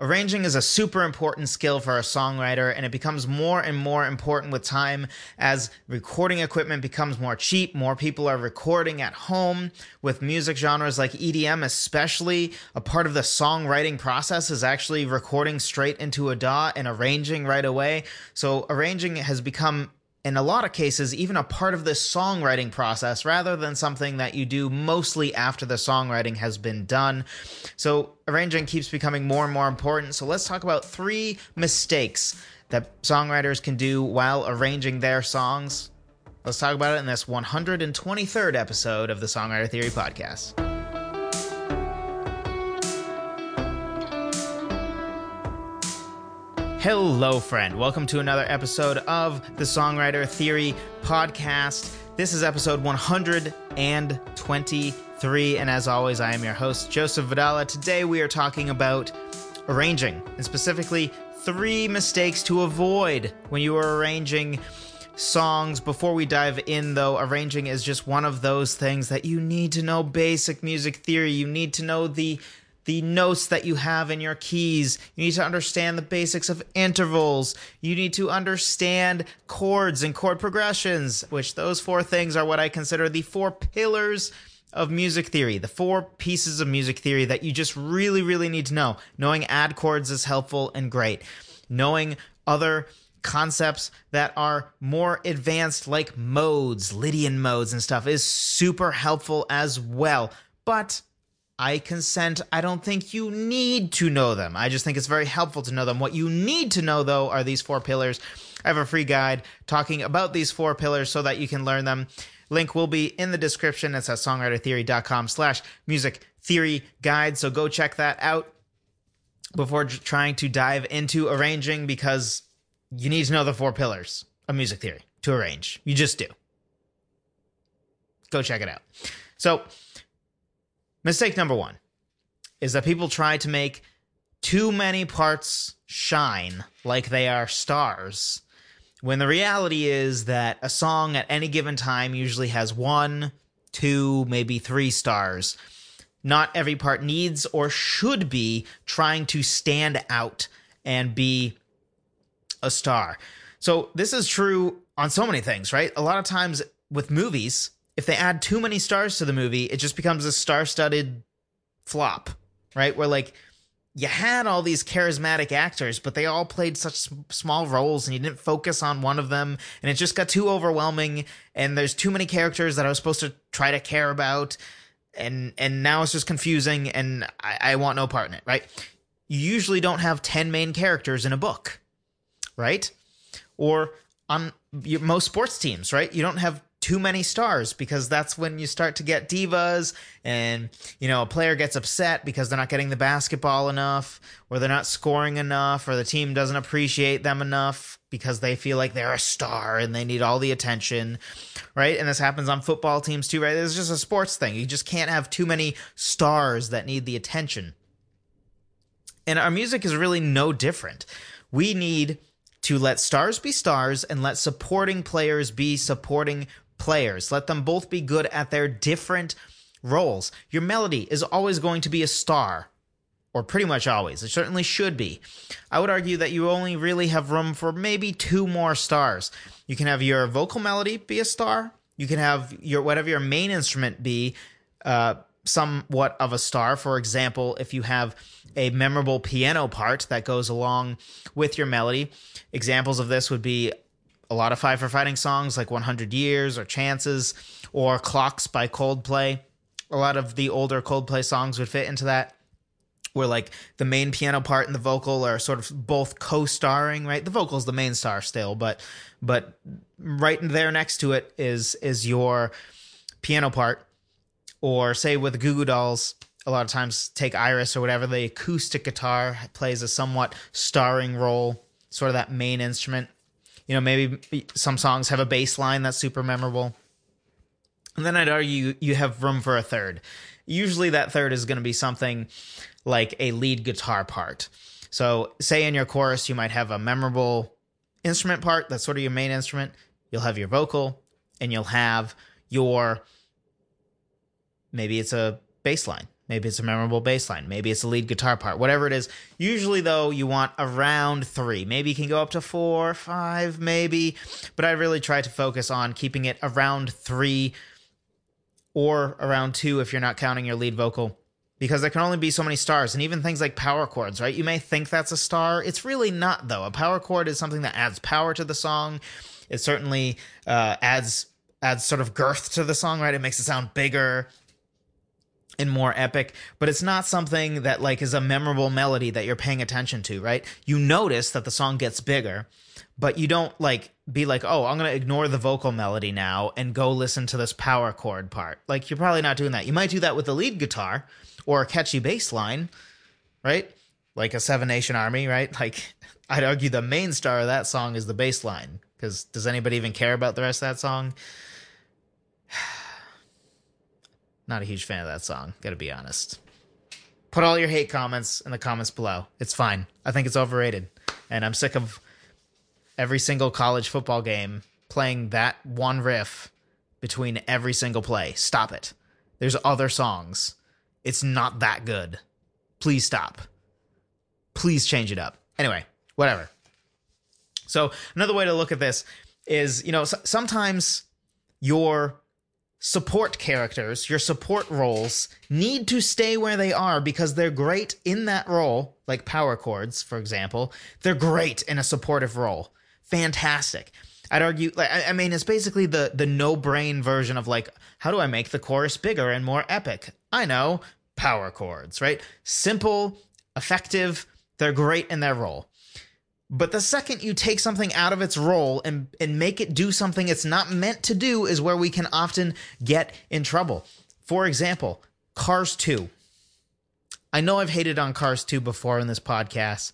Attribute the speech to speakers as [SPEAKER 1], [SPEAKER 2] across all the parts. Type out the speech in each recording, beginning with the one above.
[SPEAKER 1] Arranging is a super important skill for a songwriter, and it becomes more and more important with time as recording equipment becomes more cheap. More people are recording at home with music genres like EDM, especially. A part of the songwriting process is actually recording straight into a DAW and arranging right away. So, arranging has become in a lot of cases, even a part of this songwriting process rather than something that you do mostly after the songwriting has been done. So, arranging keeps becoming more and more important. So, let's talk about three mistakes that songwriters can do while arranging their songs. Let's talk about it in this 123rd episode of the Songwriter Theory Podcast. Hello, friend. Welcome to another episode of the Songwriter Theory Podcast. This is episode 123, and as always, I am your host, Joseph Vidala. Today, we are talking about arranging, and specifically three mistakes to avoid when you are arranging songs. Before we dive in, though, arranging is just one of those things that you need to know basic music theory. You need to know the the notes that you have in your keys. You need to understand the basics of intervals. You need to understand chords and chord progressions, which those four things are what I consider the four pillars of music theory, the four pieces of music theory that you just really, really need to know. Knowing add chords is helpful and great. Knowing other concepts that are more advanced, like modes, Lydian modes and stuff, is super helpful as well. But I consent. I don't think you need to know them. I just think it's very helpful to know them. What you need to know, though, are these four pillars. I have a free guide talking about these four pillars so that you can learn them. Link will be in the description. It's at songwritertheory.com slash music theory guide. So go check that out before trying to dive into arranging because you need to know the four pillars of music theory to arrange. You just do. Go check it out. So, Mistake number one is that people try to make too many parts shine like they are stars, when the reality is that a song at any given time usually has one, two, maybe three stars. Not every part needs or should be trying to stand out and be a star. So, this is true on so many things, right? A lot of times with movies, if they add too many stars to the movie, it just becomes a star-studded flop, right? Where like you had all these charismatic actors, but they all played such small roles and you didn't focus on one of them and it just got too overwhelming and there's too many characters that I was supposed to try to care about and and now it's just confusing and I, I want no part in it, right? You usually don't have 10 main characters in a book, right? Or on your, most sports teams, right? You don't have too many stars because that's when you start to get divas and you know a player gets upset because they're not getting the basketball enough or they're not scoring enough or the team doesn't appreciate them enough because they feel like they're a star and they need all the attention right? And this happens on football teams too right? It's just a sports thing. You just can't have too many stars that need the attention. And our music is really no different. We need to let stars be stars and let supporting players be supporting players. Let them both be good at their different roles. Your melody is always going to be a star, or pretty much always. It certainly should be. I would argue that you only really have room for maybe two more stars. You can have your vocal melody be a star. You can have your whatever your main instrument be uh, somewhat of a star. For example, if you have a memorable piano part that goes along with your melody, examples of this would be a lot of Five for Fighting songs like 100 Years or Chances or Clocks by Coldplay. A lot of the older Coldplay songs would fit into that where like the main piano part and the vocal are sort of both co-starring, right? The vocal's the main star still, but but right there next to it is is your piano part. Or say with Goo Goo Dolls, a lot of times take Iris or whatever, the acoustic guitar plays a somewhat starring role, sort of that main instrument you know, maybe some songs have a bass line that's super memorable. And then I'd argue you have room for a third. Usually that third is going to be something like a lead guitar part. So, say in your chorus, you might have a memorable instrument part that's sort of your main instrument. You'll have your vocal, and you'll have your maybe it's a bass line, Maybe it's a memorable bass line. Maybe it's a lead guitar part. Whatever it is. Usually, though, you want around three. Maybe you can go up to four, five, maybe. But I really try to focus on keeping it around three or around two if you're not counting your lead vocal because there can only be so many stars and even things like power chords right you may think that's a star it's really not though a power chord is something that adds power to the song it certainly uh, adds adds sort of girth to the song right it makes it sound bigger and more epic but it's not something that like is a memorable melody that you're paying attention to right? You notice that the song gets bigger but you don't like be like oh i'm going to ignore the vocal melody now and go listen to this power chord part. Like you're probably not doing that. You might do that with the lead guitar or a catchy bass line right? Like a seven nation army right? Like i'd argue the main star of that song is the bass line because does anybody even care about the rest of that song not a huge fan of that song, gotta be honest. Put all your hate comments in the comments below. It's fine. I think it's overrated. And I'm sick of every single college football game playing that one riff between every single play. Stop it. There's other songs. It's not that good. Please stop. Please change it up. Anyway, whatever. So, another way to look at this is, you know, sometimes your support characters, your support roles, need to stay where they are because they're great in that role, like power chords, for example. They're great in a supportive role. Fantastic. I'd argue, like, I mean, it's basically the the no brain version of like, how do I make the chorus bigger and more epic? I know, power chords, right? Simple, effective. They're great in their role. But the second you take something out of its role and, and make it do something it's not meant to do is where we can often get in trouble. For example, Cars 2. I know I've hated on Cars 2 before in this podcast.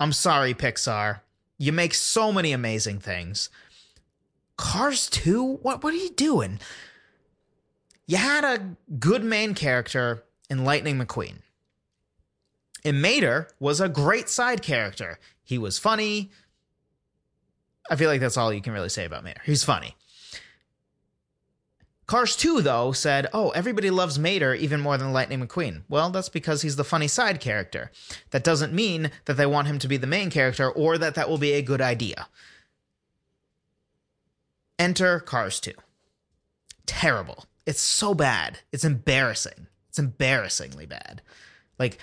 [SPEAKER 1] I'm sorry, Pixar. You make so many amazing things. Cars 2? What what are you doing? You had a good main character in Lightning McQueen. And Mater was a great side character. He was funny. I feel like that's all you can really say about Mater. He's funny. Cars 2, though, said, Oh, everybody loves Mater even more than Lightning McQueen. Well, that's because he's the funny side character. That doesn't mean that they want him to be the main character or that that will be a good idea. Enter Cars 2. Terrible. It's so bad. It's embarrassing. It's embarrassingly bad. Like,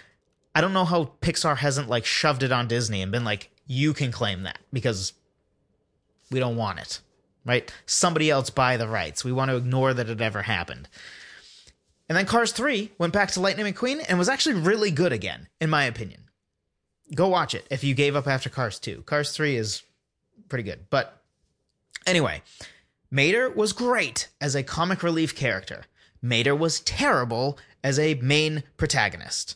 [SPEAKER 1] I don't know how Pixar hasn't like shoved it on Disney and been like, you can claim that because we don't want it, right? Somebody else buy the rights. We want to ignore that it ever happened. And then Cars 3 went back to Lightning McQueen and was actually really good again, in my opinion. Go watch it if you gave up after Cars 2. Cars 3 is pretty good. But anyway, Mater was great as a comic relief character. Mater was terrible as a main protagonist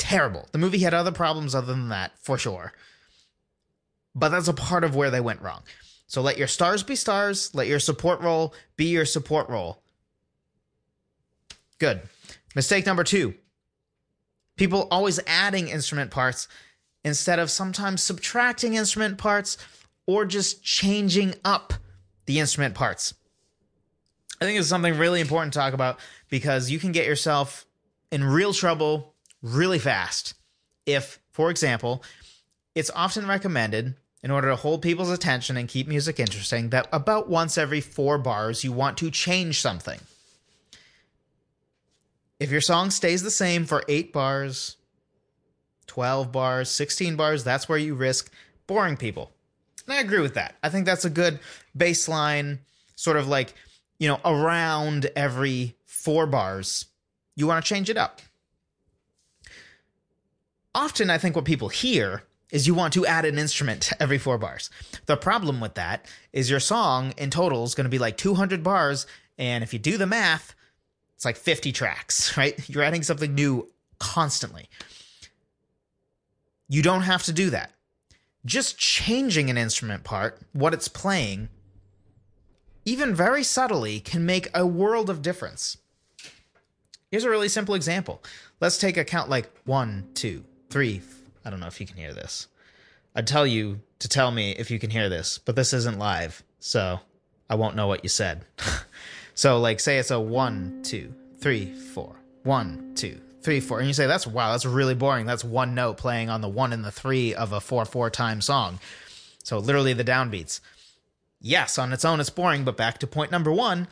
[SPEAKER 1] terrible. The movie had other problems other than that, for sure. But that's a part of where they went wrong. So let your stars be stars, let your support role be your support role. Good. Mistake number two people always adding instrument parts instead of sometimes subtracting instrument parts or just changing up the instrument parts. I think it's something really important to talk about because you can get yourself in real trouble really fast. If, for example, it's often recommended in order to hold people's attention and keep music interesting that about once every four bars you want to change something. If your song stays the same for eight bars, 12 bars, 16 bars, that's where you risk boring people. And I agree with that. I think that's a good baseline, sort of like, you know, around every four bars, you want to change it up often I think what people hear is you want to add an instrument every four bars. The problem with that is your song in total is going to be like 200 bars. And if you do the math, it's like 50 tracks, right? You're adding something new constantly. You don't have to do that. Just changing an instrument part, what it's playing, even very subtly, can make a world of difference. Here's a really simple example. Let's take a count like one, two, three. I don't know if you can hear this. I'd tell you to tell me if you can hear this, but this isn't live, so I won't know what you said. so, like, say it's a one, two, three, four. one, two, three, four. And you say, that's wow, that's really boring. That's one note playing on the one and the three of a four four time song. So literally the downbeats. Yes, on its own it's boring, but back to point number one,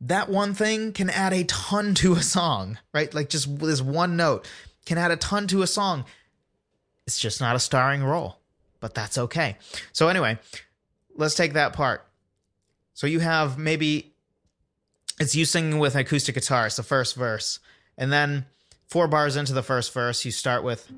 [SPEAKER 1] that one thing can add a ton to a song, right? Like just this one note can add a ton to a song. It's just not a starring role, but that's okay. So anyway, let's take that part. So you have maybe it's you singing with an acoustic guitar, it's the first verse. And then four bars into the first verse, you start with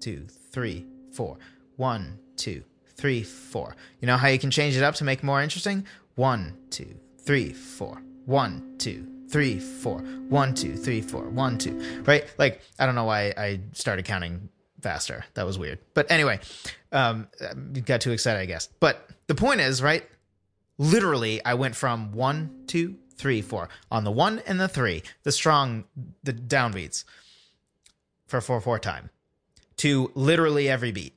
[SPEAKER 1] two, three, four. One, two, three, four. You know how you can change it up to make more interesting? One, two, three, four. One, two, three, four. One, two, three, four. One, two. Right? Like, I don't know why I started counting faster. That was weird. But anyway, um, got too excited, I guess. But the point is, right? Literally, I went from one, two, three, four on the one and the three, the strong, the downbeats for four four time to literally every beat.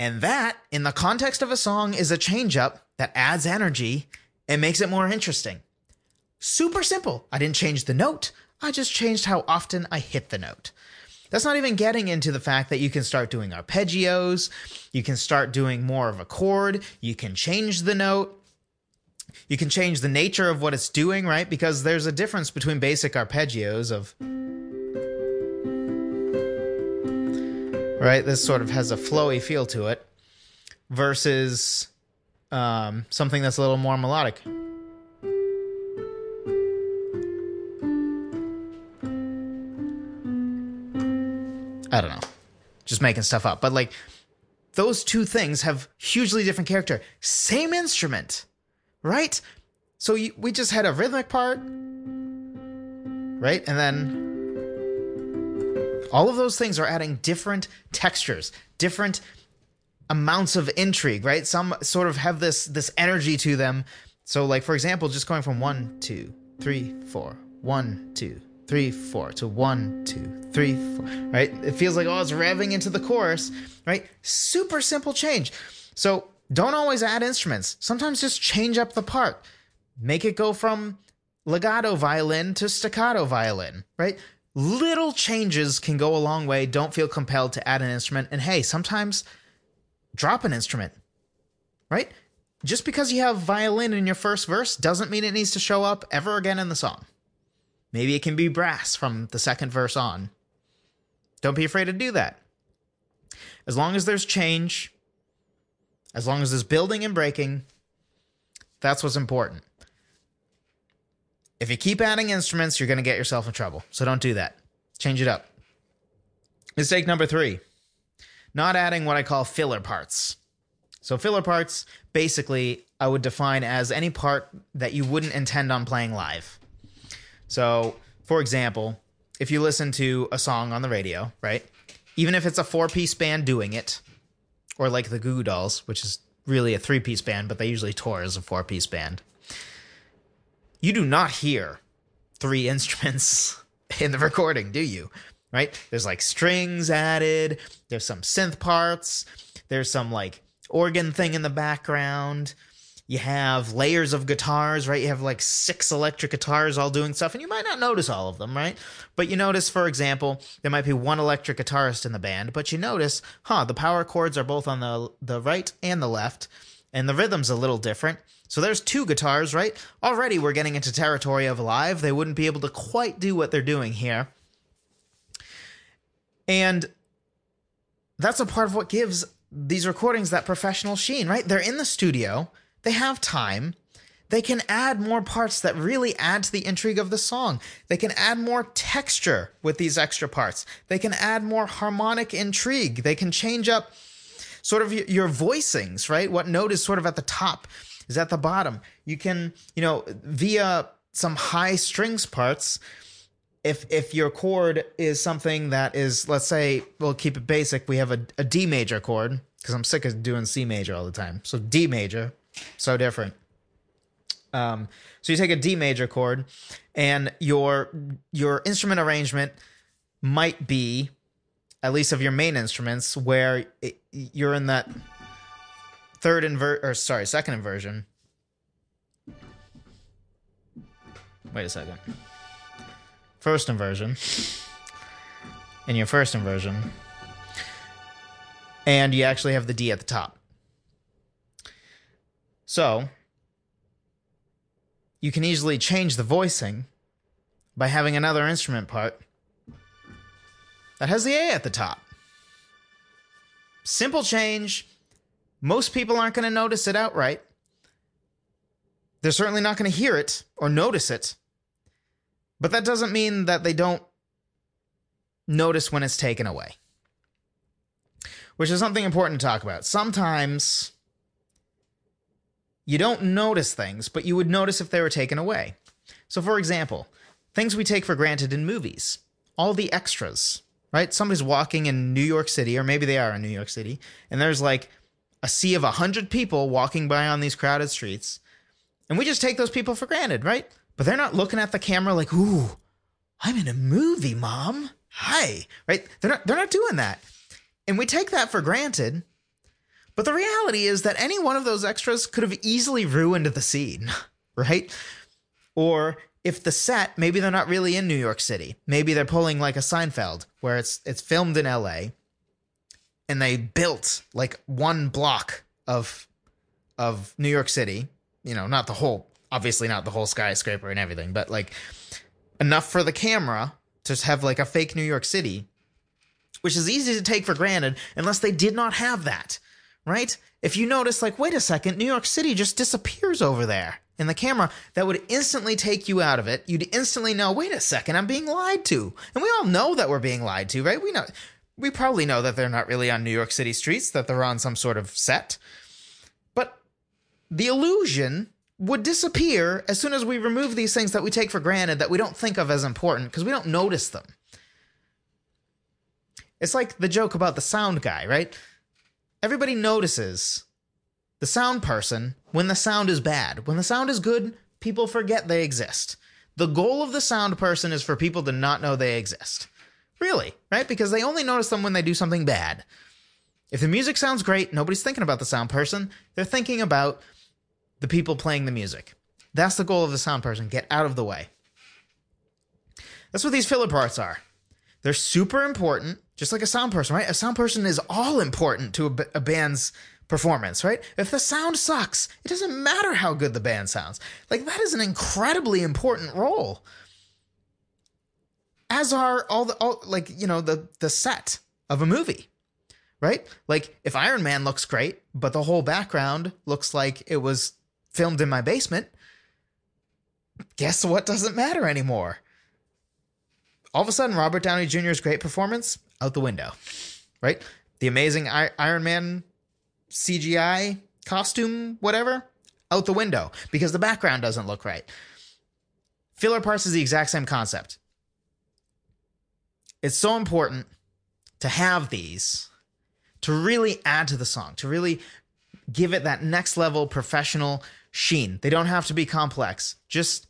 [SPEAKER 1] And that, in the context of a song, is a change up that adds energy and makes it more interesting. Super simple. I didn't change the note, I just changed how often I hit the note. That's not even getting into the fact that you can start doing arpeggios, you can start doing more of a chord, you can change the note, you can change the nature of what it's doing, right? Because there's a difference between basic arpeggios of right? This sort of has a flowy feel to it versus um, something that's a little more melodic. I don't know. Just making stuff up. But like those two things have hugely different character. Same instrument, right? So you, we just had a rhythmic part, right? And then all of those things are adding different textures, different amounts of intrigue, right? Some sort of have this this energy to them. So, like for example, just going from one, two, three, four, one, two, three, four to one, two, three, four, right? It feels like oh, it's revving into the chorus, right? Super simple change. So don't always add instruments. Sometimes just change up the part. Make it go from legato violin to staccato violin, right? little changes can go a long way. Don't feel compelled to add an instrument. And hey, sometimes drop an instrument, right? Just because you have violin in your first verse doesn't mean it needs to show up ever again in the song. Maybe it can be brass from the second verse on. Don't be afraid to do that. As long as there's change, as long as there's building and breaking, that's what's important. If you keep adding instruments, you're going to get yourself in trouble. So don't do that. Change it up. Mistake number three not adding what I call filler parts. So, filler parts basically I would define as any part that you wouldn't intend on playing live. So, for example, if you listen to a song on the radio, right? Even if it's a four piece band doing it, or like the Goo Goo Dolls, which is really a three piece band, but they usually tour as a four piece band you do not hear three instruments in the recording, do you? Right? There's like strings added, there's some synth parts, there's some like organ thing in the background. You have layers of guitars, right? You have like six electric guitars all doing stuff, and you might not notice all of them, right? But you notice, for example, there might be one electric guitarist in the band, but you notice, huh, the power chords are both on the the right and the left, and the rhythm's a little different. So there's two guitars, right? Already we're getting into territory of live. They wouldn't be able to quite do what they're doing here. And that's a part of what gives these recordings that professional sheen, right? They're in the studio, they have time. They can add more parts that really add to the intrigue of the song. They can add more texture with these extra parts. They can add more harmonic intrigue. They can change up sort of your voicings, right? What note is sort of at the top is at the bottom. You can, you know, via some high strings parts, if if your chord is something that is, let's say, we'll keep it basic. We have a, a D major chord because I'm sick of doing C major all the time. So D major, so different. Um, so you take a D major chord, and your your instrument arrangement might be, at least of your main instruments, where it, you're in that third invert or sorry, second inversion. Wait a second. first inversion. In your first inversion. And you actually have the D at the top. So, you can easily change the voicing by having another instrument part that has the A at the top. Simple change. Most people aren't going to notice it outright. They're certainly not going to hear it or notice it. But that doesn't mean that they don't notice when it's taken away. Which is something important to talk about. Sometimes you don't notice things, but you would notice if they were taken away. So, for example, things we take for granted in movies, all the extras, right? Somebody's walking in New York City, or maybe they are in New York City, and there's like a sea of a hundred people walking by on these crowded streets, and we just take those people for granted, right? But they're not looking at the camera like, "Ooh, I'm in a movie, mom." Hi, right? They're not they're not doing that. And we take that for granted. But the reality is that any one of those extras could have easily ruined the scene, right? Or if the set, maybe they're not really in New York City. Maybe they're pulling like a Seinfeld where it's it's filmed in LA and they built like one block of of New York City, you know, not the whole obviously not the whole skyscraper and everything, but like enough for the camera to have like a fake New York City, which is easy to take for granted unless they did not have that, right? If you notice, like, wait a second, New York City just disappears over there in the camera, that would instantly take you out of it. You'd instantly know, wait a second, I'm being lied to. And we all know that we're being lied to, right? We know we probably know that they're not really on New York City streets, that they're on some sort of set. But the illusion would disappear as soon as we remove these things that we take for granted that we don't think of as important because we don't notice them. It's like the joke about the sound guy, right? Everybody notices the sound person when the sound is bad. When the sound is good, people forget they exist. The goal of the sound person is for people to not know they exist. Really, right? Because they only notice them when they do something bad. If the music sounds great, nobody's thinking about the sound person. They're thinking about the people playing the music. That's the goal of the sound person. Get out of the way. That's what these filler parts are. They're super important, just like a sound person, right? A sound person is all important to a, a band's performance, right? If the sound sucks, it doesn't matter how good the band sounds. Like that is an incredibly important role. As are all the all like, you know, the the set of a movie. Right? Like if Iron Man looks great, but the whole background looks like it was filmed in my basement, guess what doesn't matter anymore? All of a sudden, Robert Downey Jr.'s great performance out the window, right? The amazing I- Iron Man CGI costume, whatever, out the window because the background doesn't look right. Filler parts is the exact same concept. It's so important to have these to really add to the song, to really give it that next level professional sheen. They don't have to be complex. Just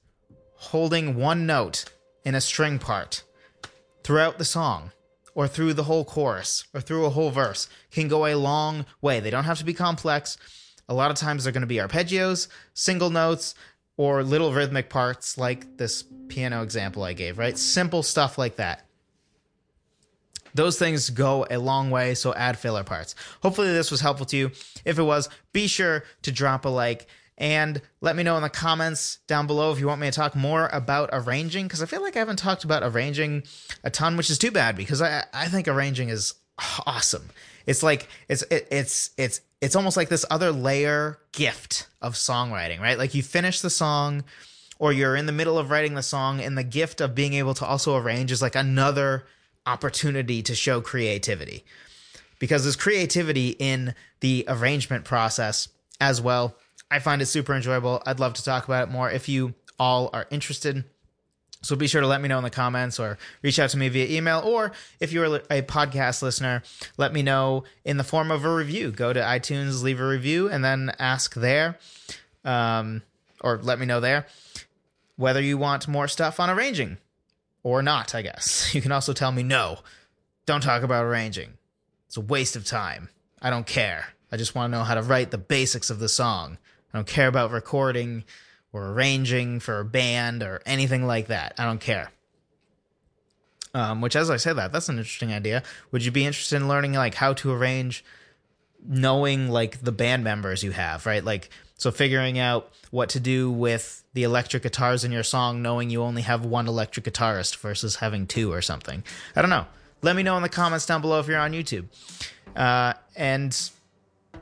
[SPEAKER 1] holding one note in a string part throughout the song or through the whole chorus or through a whole verse can go a long way. They don't have to be complex. A lot of times they're going to be arpeggios, single notes, or little rhythmic parts like this piano example I gave, right? Simple stuff like that. Those things go a long way, so add filler parts. Hopefully, this was helpful to you. If it was, be sure to drop a like and let me know in the comments down below if you want me to talk more about arranging, because I feel like I haven't talked about arranging a ton, which is too bad because I, I think arranging is awesome. It's like it's it, it's it's it's almost like this other layer gift of songwriting, right? Like you finish the song or you're in the middle of writing the song and the gift of being able to also arrange is like another opportunity to show creativity. Because there's creativity in the arrangement process as well I find it super enjoyable. I'd love to talk about it more if you all are interested. So be sure to let me know in the comments or reach out to me via email. Or if you're a podcast listener, let me know in the form of a review. Go to iTunes, leave a review, and then ask there, um, or let me know there whether you want more stuff on arranging or not, I guess. You can also tell me no, don't talk about arranging. It's a waste of time. I don't care. I just want to know how to write the basics of the song. I don't care about recording or arranging for a band or anything like that. I don't care. Um, which, as I say that, that's an interesting idea. Would you be interested in learning like how to arrange, knowing like the band members you have, right? Like, so figuring out what to do with the electric guitars in your song, knowing you only have one electric guitarist versus having two or something. I don't know. Let me know in the comments down below if you're on YouTube. Uh, and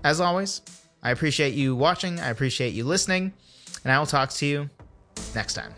[SPEAKER 1] as always, I appreciate you watching. I appreciate you listening. And I will talk to you next time.